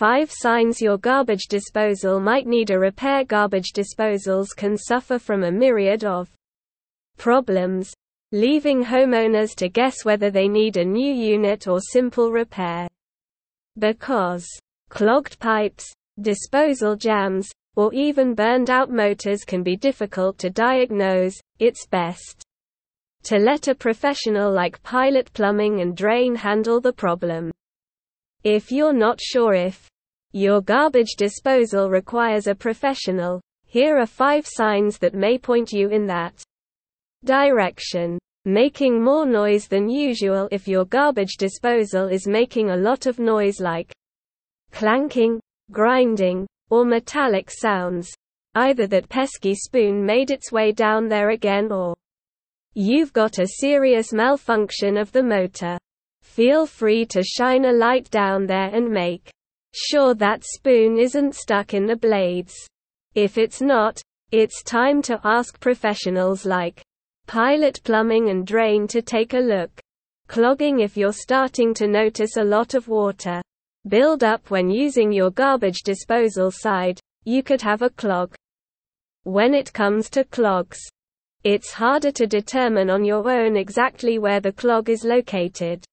5 signs your garbage disposal might need a repair Garbage disposals can suffer from a myriad of problems, leaving homeowners to guess whether they need a new unit or simple repair. Because clogged pipes, disposal jams, or even burned out motors can be difficult to diagnose, it's best to let a professional like Pilot Plumbing and Drain handle the problem. If you're not sure if your garbage disposal requires a professional, here are five signs that may point you in that direction. Making more noise than usual if your garbage disposal is making a lot of noise like clanking, grinding, or metallic sounds. Either that pesky spoon made its way down there again or you've got a serious malfunction of the motor. Feel free to shine a light down there and make sure that spoon isn't stuck in the blades. If it's not, it's time to ask professionals like Pilot Plumbing and Drain to take a look. Clogging if you're starting to notice a lot of water. Build up when using your garbage disposal side, you could have a clog. When it comes to clogs, it's harder to determine on your own exactly where the clog is located.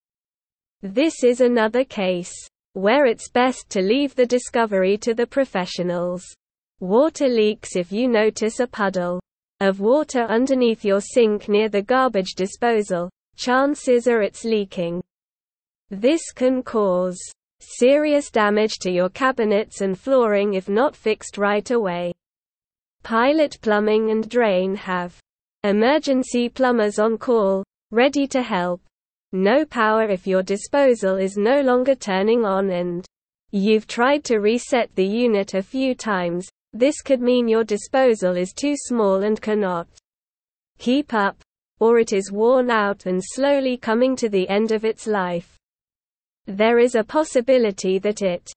This is another case where it's best to leave the discovery to the professionals. Water leaks if you notice a puddle of water underneath your sink near the garbage disposal, chances are it's leaking. This can cause serious damage to your cabinets and flooring if not fixed right away. Pilot Plumbing and Drain have emergency plumbers on call, ready to help no power if your disposal is no longer turning on and you've tried to reset the unit a few times, this could mean your disposal is too small and cannot keep up, or it is worn out and slowly coming to the end of its life. There is a possibility that it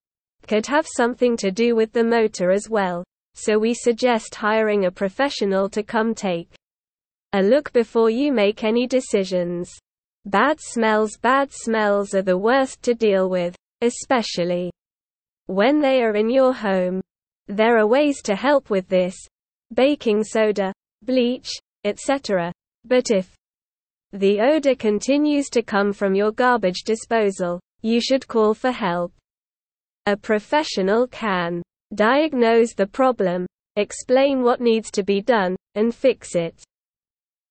could have something to do with the motor as well, so we suggest hiring a professional to come take a look before you make any decisions. Bad smells Bad smells are the worst to deal with, especially when they are in your home. There are ways to help with this baking soda, bleach, etc. But if the odor continues to come from your garbage disposal, you should call for help. A professional can diagnose the problem, explain what needs to be done, and fix it.